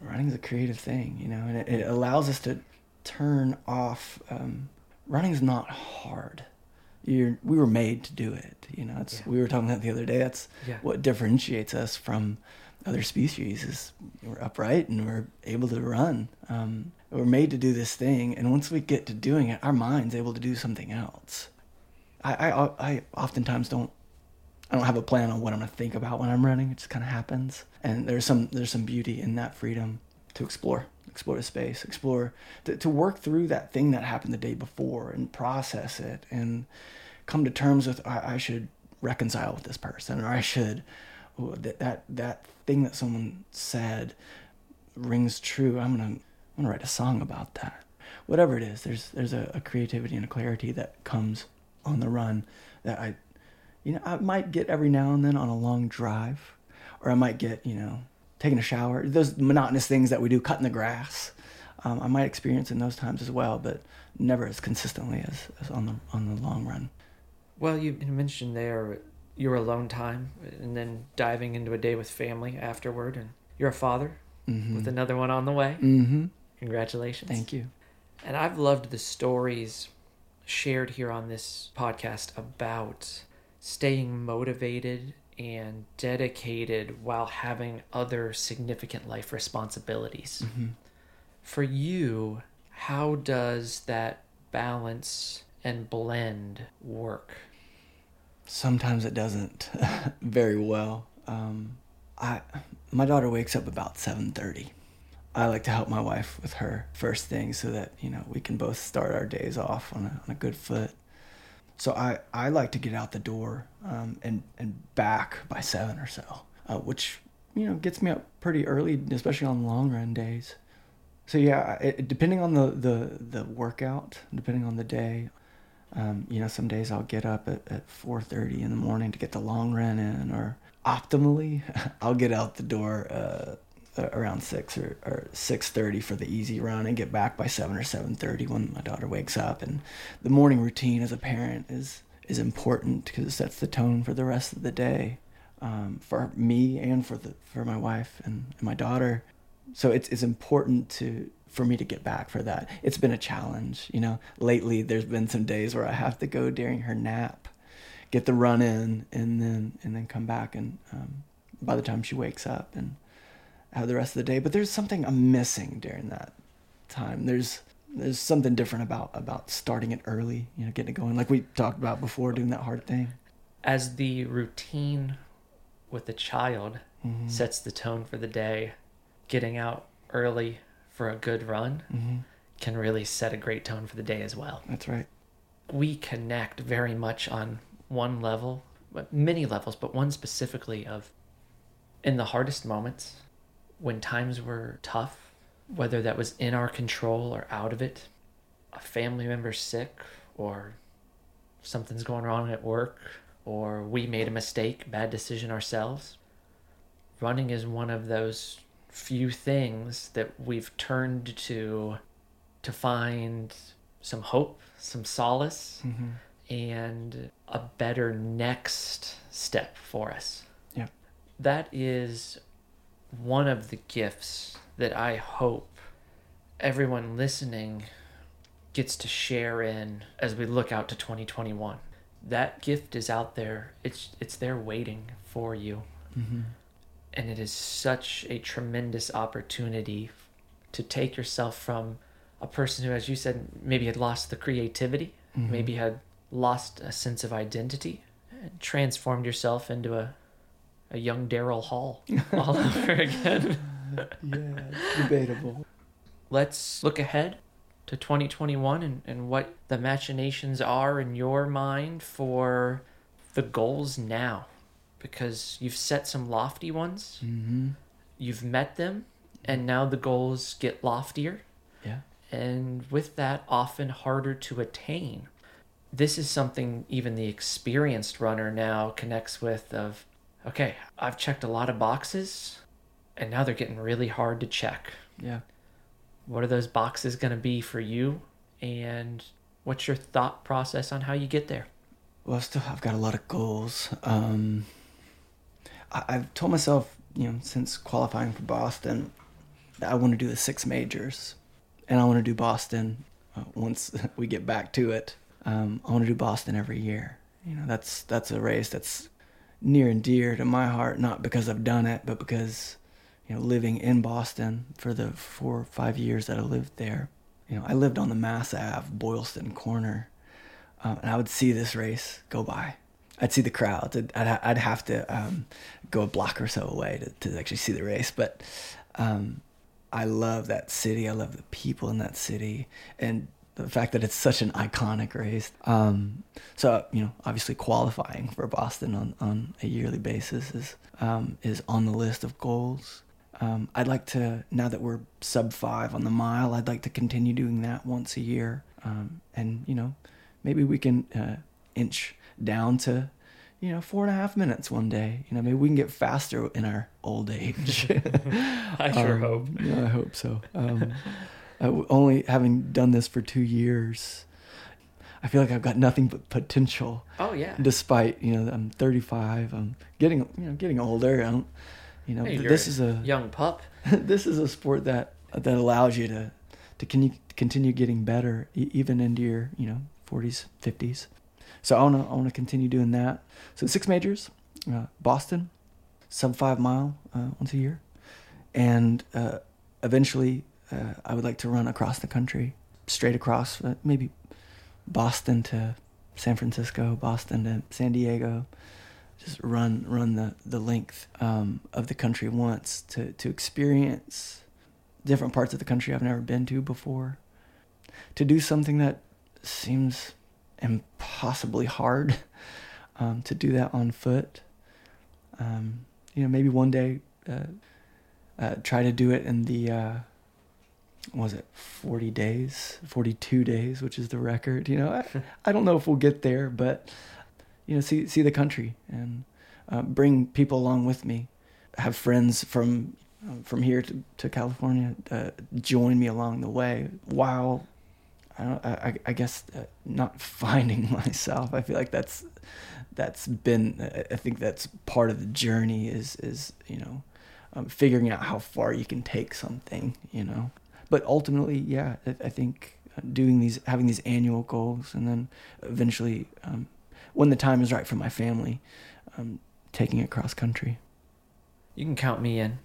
running's a creative thing, you know, and it, it allows us to turn off. Um, running's not hard. You're, we were made to do it. You know, it's, Yeah. we were talking about the other day. That's Yeah. what differentiates us from other species is we're upright and we're able to run. Um, we're made to do this thing, and once we get to doing it, our mind's able to do something else. I, I, I oftentimes don't I don't have a plan on what I'm gonna think about when I'm running. It just kind of happens, and there's some there's some beauty in that freedom to explore, explore the space, explore to, to work through that thing that happened the day before and process it and come to terms with I, I should reconcile with this person or I should that that that thing that someone said rings true. I'm gonna I'm gonna write a song about that. Whatever it is, there's there's a, a creativity and a clarity that comes on the run that I you know, I might get every now and then on a long drive, or I might get, you know, taking a shower. Those monotonous things that we do, cutting the grass. Um, I might experience in those times as well, but never as consistently as, as on the on the long run. Well, you mentioned there your alone time and then diving into a day with family afterward. And you're a father Mm-hmm. with another one on the way. mm-hmm. Congratulations. Thank you. And I've loved the stories shared here on this podcast about staying motivated and dedicated while having other significant life responsibilities. Mm-hmm. For you, how does that balance and blend work? Sometimes it doesn't very well. Um, I my daughter wakes up about seven thirty. I like to help my wife with her first thing so that you know we can both start our days off on a, on a good foot. So I, I like to get out the door um, and and back by seven or so, uh, which you know gets me up pretty early, especially on long run days. So yeah, it, depending on the, the the workout, depending on the day, um, you know, some days I'll get up at, at 4.30 in the morning to get the long run in, or optimally, I'll get out the door uh, around 6 or, or 6.30 for the easy run and get back by 7 or 7.30 when my daughter wakes up. And the morning routine as a parent is, is important because it sets the tone for the rest of the day um, for me and for, the, for my wife and, and my daughter. So it's, it's important to for me to get back for that. It's been a challenge, you know. Lately, there's been some days where I have to go during her nap, get the run in, and then and then come back, and um, by the time she wakes up, and have the rest of the day. But there's something I'm missing during that time. There's there's something different about about starting it early, you know, getting it going, like we talked about before, doing that hard thing. As the routine with the child Mm-hmm. sets the tone for the day, getting out early for a good run Mm-hmm. can really set a great tone for the day as well. That's right. We connect very much on one level, but many levels, but one specifically of in the hardest moments when times were tough, whether that was in our control or out of it, a family member sick or something's going wrong at work or we made a mistake, bad decision ourselves. Running is one of those few things that we've turned to to find some hope, some solace, Mm-hmm. and a better next step for us. Yeah. That is one of the gifts that I hope everyone listening gets to share in as we look out to 2021. That gift is out there. It's it's there waiting for you. Mm-hmm. And it is such a tremendous opportunity to take yourself from a person who as you said maybe had lost the creativity, Mhm. maybe had lost a sense of identity, and transformed yourself into a a young Daryl Hall all over again. yeah, debatable. let's look ahead to 2021 and, and what the machinations are in your mind for the goals now because you've set some lofty ones Mm-hmm. you've met them and now the goals get loftier Yeah. and with that often harder to attain this is something even the experienced runner now connects with of okay i've checked a lot of boxes and now they're getting really hard to check Yeah. what are those boxes going to be for you and what's your thought process on how you get there Well, I still I've got a lot of goals. Um, I've told myself, you know, since qualifying for Boston, that I want to do the six majors, and I want to do Boston uh, once we get back to it. Um, I want to do Boston every year. You know, that's that's a race that's near and dear to my heart, not because I've done it, but because you know, living in Boston for the four or five years that I lived there. You know, I lived on the Mass Ave, Boylston corner, um, and I would see this race go by. I'd see the crowds. I'd, I'd, I'd have to um, go a block or so away to, to actually see the race. But um, I love that city. I love the people in that city. And the fact that it's such an iconic race. Um, so you know, obviously qualifying for Boston on, on a yearly basis is um, is on the list of goals. Um, I'd like to now that we're sub five on the mile. I'd like to continue doing that once a year, um, and you know, maybe we can uh, inch down to you know four and a half minutes one day. You know, maybe we can get faster in our old age. I sure Um, hope. Yeah, I hope so. Um, only having done this for two years, I feel like I've got nothing but potential. Oh yeah. Despite you know I'm 35, I'm getting you know getting older. I don't, you know Hey, this is a young pup. this is a sport that that allows you to to con- continue getting better even into your you know 40s 50s so i want to i want to continue doing that. So six majors uh, boston sub five mile uh, once a year. And uh, eventually uh, i would like to run across the country straight across uh, maybe boston to san francisco boston to san diego. Just run run the the length um, of the country once to to experience different parts of the country I've never been to before. To do something that seems impossibly hard, um, to do that on foot. Um, you know, maybe one day uh, uh, try to do it in the uh, was it 40 days 42 days which is the record you know I, I don't know if we'll get there but you know see see the country and uh, bring people along with me have friends from uh, from here to, to California uh, join me along the way while I don't I, I guess uh, not finding myself I feel like that's that's been I think that's part of the journey is is you know um, figuring out how far you can take something you know but ultimately yeah I, I think uh, doing these having these annual goals and then eventually um, when the time is right for my family, um, taking it cross country. You can count me in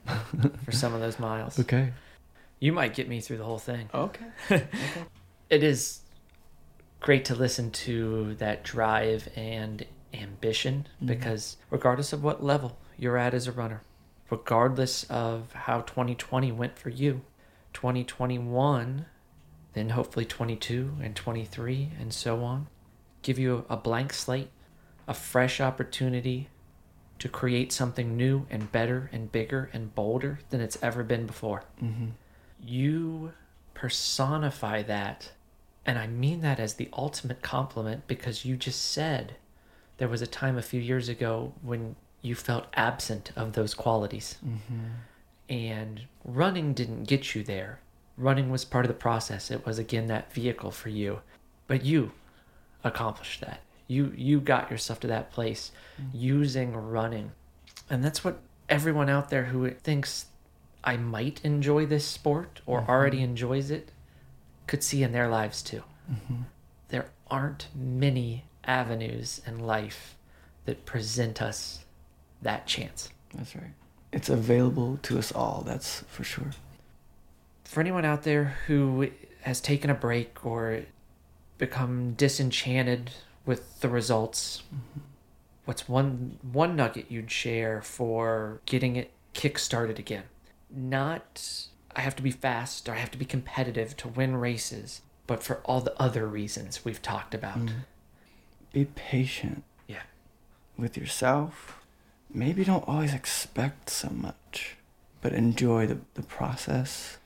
for some of those miles. Okay. You might get me through the whole thing. Okay. It is great to listen to that drive and ambition Mhm. because regardless of what level you're at as a runner, regardless of how 2020 went for you, 2021, then hopefully 22 and 23 and so on, give you a blank slate, a fresh opportunity to create something new and better and bigger and bolder than it's ever been before Mm-hmm. you personify that. And I mean that as the ultimate compliment because you just said there was a time a few years ago when you felt absent of those qualities. Mm-hmm. And running didn't get you there. Running was part of the process. It was again that vehicle for you. But you accomplished that. You you got yourself to that place using running. And that's what everyone out there who thinks I might enjoy this sport or Mhm. already enjoys it could see in their lives too. Mm-hmm. There aren't many avenues in life that present us that chance. That's right. It's available to us all. That's for sure. For anyone out there who has taken a break or become disenchanted with the results, what's one one nugget you'd share for getting it kick-started again? Not I have to be fast or I have to be competitive to win races, but for all the other reasons we've talked about. Mm. Be patient Yeah. with yourself. Maybe don't always expect so much, but enjoy the, the process.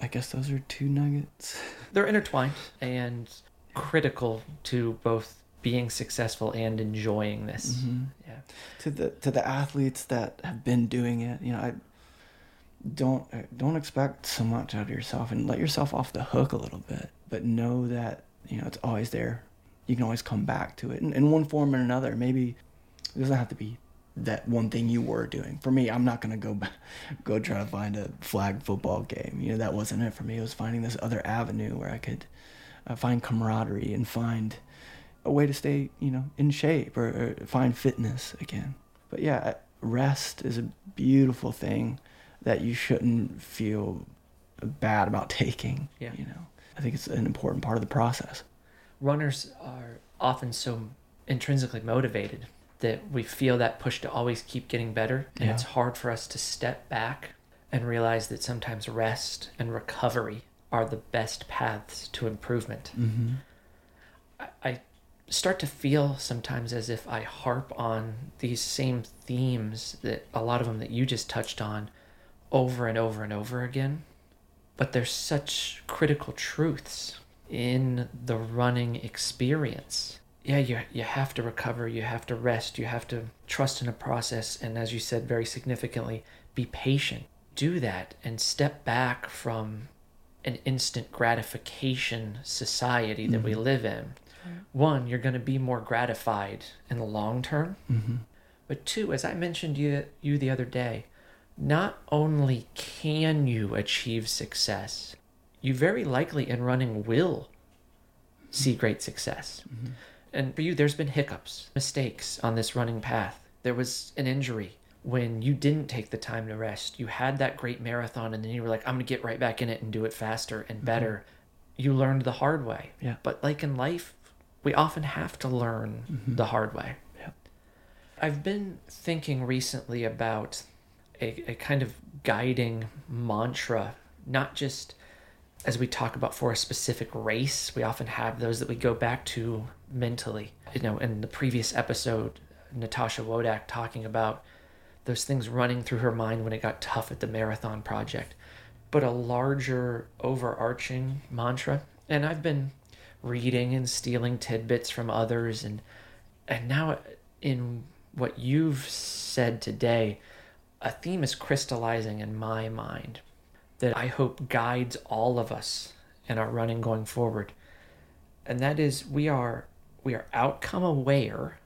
I guess those are two nuggets. They're intertwined and critical to both being successful and enjoying this. Mhm. Yeah. to the to the athletes that have been doing it you know i don't uh, don't expect so much out of yourself and let yourself off the hook a little bit but know that you know it's always there you can always come back to it in, in one form or another maybe it doesn't have to be that one thing you were doing. For me, I'm not gonna go go try to find a flag football game. You know, that wasn't it for me. It was finding this other avenue where I could uh, find camaraderie and find a way to stay, you know, in shape or, or find fitness again. But yeah, rest is a beautiful thing that you shouldn't feel bad about taking. Yeah. You know, I think it's an important part of the process. Runners are often so intrinsically motivated that we feel that push to always keep getting better. And Yeah. it's hard for us to step back and realize that sometimes rest and recovery are the best paths to improvement. Mm-hmm. I, I start to feel sometimes as if I harp on these same themes that a lot of them that you just touched on over and over and over again. But there's such critical truths in the running experience. Yeah, you, you have to recover, you have to rest, you have to trust in a process, and as you said very significantly, be patient. Do that and step back from an instant gratification society that we live in. One, you're going to be more gratified in the long term. Mm-hmm. But two, as I mentioned you you the other day, not only can you achieve success, you very likely in running will see great success. Mm-hmm. And for you, there's been hiccups, mistakes on this running path. There was an injury when you didn't take the time to rest. You had that great marathon, and then you were like, I'm going to get right back in it and do it faster and mm-hmm. better. You learned the hard way. Yeah. But like in life, we often have to learn mm-hmm. the hard way. Yeah. I've been thinking recently about a, a kind of guiding mantra, not just as we talk about for a specific race, we often have those that we go back to mentally. You know, in the previous episode, Natasha Wodak talking about those things running through her mind when it got tough at the marathon project, but a larger overarching mantra. And I've been reading and stealing tidbits from others and and now in what you've said today, a theme is crystallizing in my mind that I hope guides all of us in our running going forward. And that is we are we are outcome aware,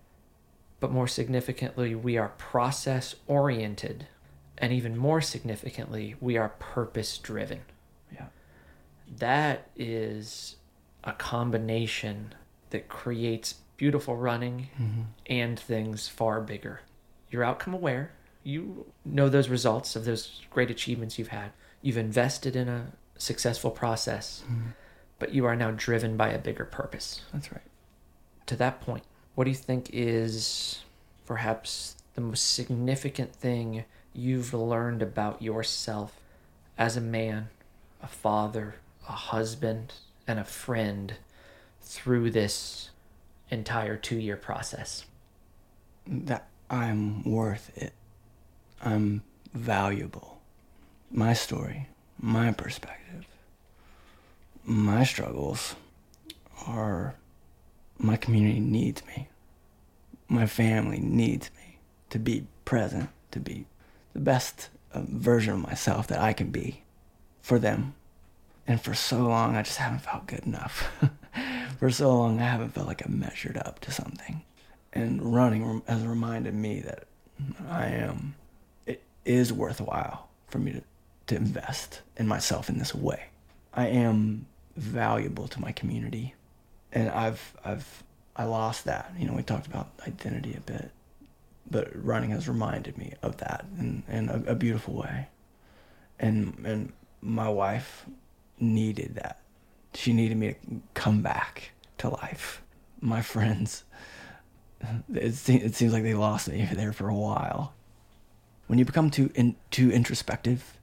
but more significantly, we are process oriented. And even more significantly, we are purpose driven. Yeah. That is a combination that creates beautiful running Mm-hmm. and things far bigger. You're outcome aware. You know those results of those great achievements you've had. You've invested in a successful process, Mm-hmm. but you are now driven by a bigger purpose. That's right. To that point, what do you think is perhaps the most significant thing you've learned about yourself as a man, a father, a husband, and a friend through this entire two year process? that I'm worth it. I'm valuable. My story, my perspective, my struggles are my community needs me. My family needs me to be present, to be the best uh, version of myself that I can be for them. And for so long, I just haven't felt good enough. for so long, I haven't felt like I'm measured up to something and running has reminded me that I am is worthwhile for me to, to invest in myself in this way. I am valuable to my community and I've I've I lost that. You know, we talked about identity a bit. But running has reminded me of that in, in a, a beautiful way. And and my wife needed that. She needed me to come back to life. My friends it, it seems like they lost me there for a while. When you become too in, too introspective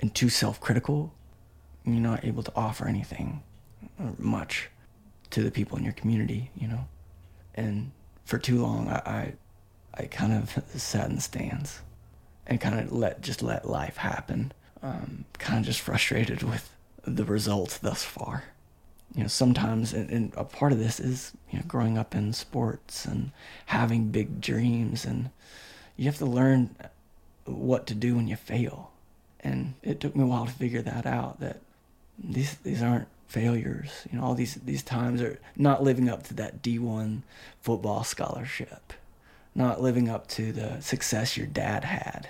and too self-critical, you're not able to offer anything much to the people in your community, you know. And for too long, I I, I kind of sat in the stands and kind of let just let life happen. Um, kind of just frustrated with the results thus far you know sometimes and, and a part of this is you know growing up in sports and having big dreams and you have to learn what to do when you fail and it took me a while to figure that out that these these aren't failures you know all these these times are not living up to that D1 football scholarship not living up to the success your dad had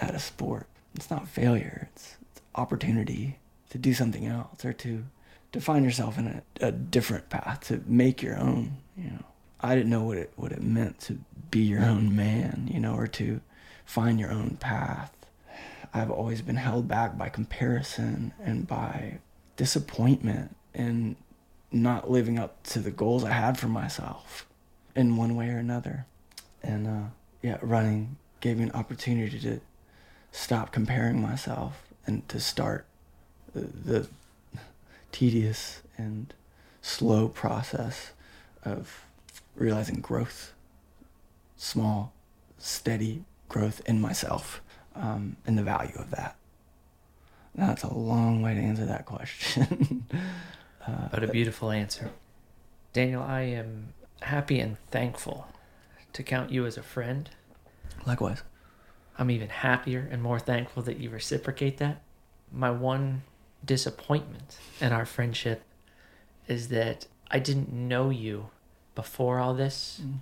at a sport. It's not failure, it's, it's opportunity to do something else or to, to find yourself in a, a different path, to make your own, you know. I didn't know what it, what it meant to be your own man, you know, or to find your own path. I've always been held back by comparison and by disappointment and not living up to the goals I had for myself in one way or another. And uh, yeah, running gave me an opportunity to stop comparing myself and to start the, the tedious and slow process of realizing growth, small, steady growth in myself, um, and the value of that. That's a long way to answer that question. uh, but a beautiful answer. Daniel, I am happy and thankful to count you as a friend. Likewise. I'm even happier and more thankful that you reciprocate that. My one disappointment in our friendship is that I didn't know you before all this mm.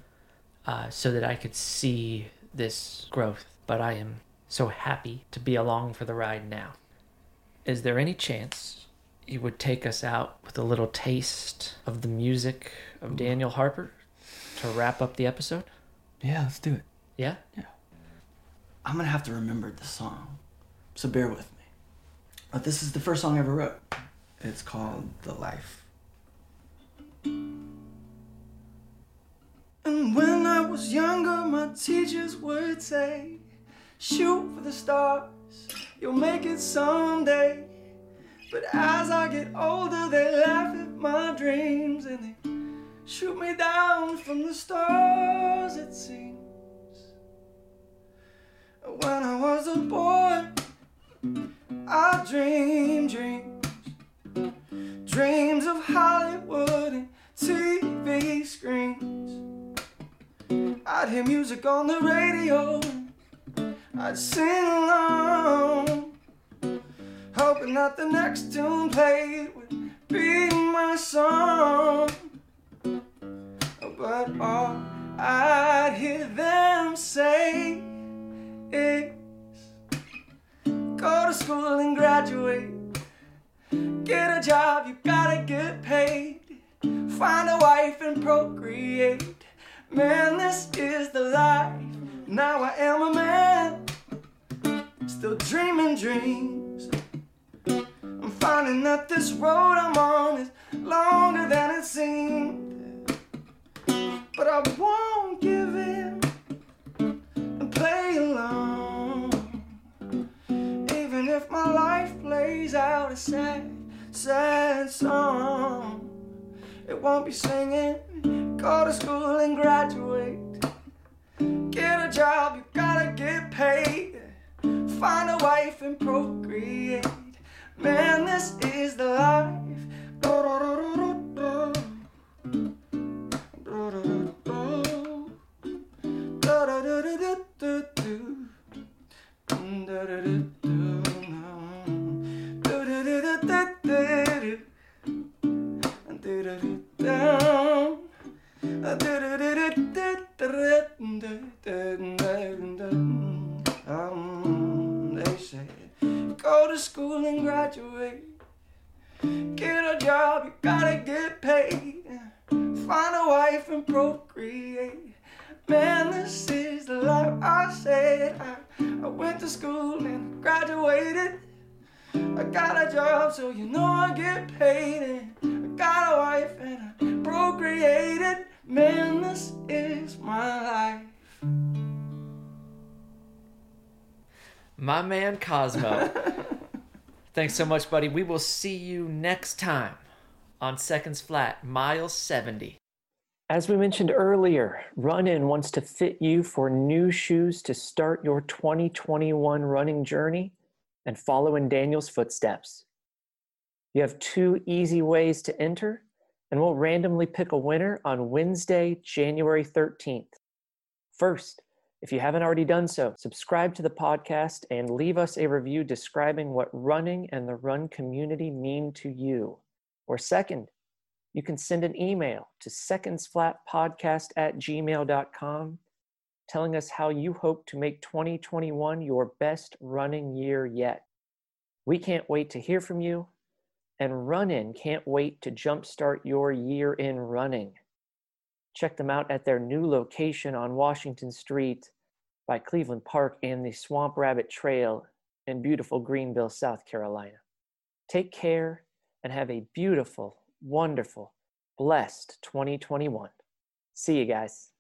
uh, so that I could see this growth. But I am so happy to be along for the ride now. Is there any chance you would take us out with a little taste of the music of Daniel Harper to wrap up the episode? Yeah, let's do it. Yeah? Yeah. I'm going to have to remember the song, so bear with me. But this is the first song I ever wrote. It's called The Life. And when was younger, my teachers would say, Shoot for the stars, you'll make it someday. But as I get older, they laugh at my dreams and they shoot me down from the stars, it seems. When I was a boy, I dreamed dreams, dreams of Hollywood and TV screens. I'd hear music on the radio, I'd sing along, hoping that the next tune played would be my song. But all I'd hear them say is Go to school and graduate. Get a job, you gotta get paid. Find a wife and procreate Man, this is the life Now I am a man Still dreaming dreams I'm finding that this road I'm on is longer than it seems but I won't give in and play along. Even if my life plays out a sad, sad song, it won't be singing. Go to school and graduate. Get a job, you gotta get paid. Find a wife and procreate. Man, this is the life. Um, Go to school and graduate. Get a job, you gotta get paid. Find a wife and procreate. Man, this is the life I said. I, I went to school and graduated. I got a job, so you know I get paid. And I got a wife and I procreated. Man, this is my life. My man Cosmo. Thanks so much, buddy. We will see you next time on Seconds Flat, mile 70. As we mentioned earlier, Run In wants to fit you for new shoes to start your 2021 running journey and follow in Daniel's footsteps. You have two easy ways to enter, and we'll randomly pick a winner on Wednesday, January 13th. First, if you haven't already done so, subscribe to the podcast and leave us a review describing what running and the run community mean to you. Or second, you can send an email to secondsflatpodcast at gmail.com telling us how you hope to make 2021 your best running year yet. We can't wait to hear from you, and Run In can't wait to jumpstart your year in running. Check them out at their new location on Washington Street by Cleveland Park and the Swamp Rabbit Trail in beautiful Greenville, South Carolina. Take care and have a beautiful, wonderful, blessed 2021. See you guys.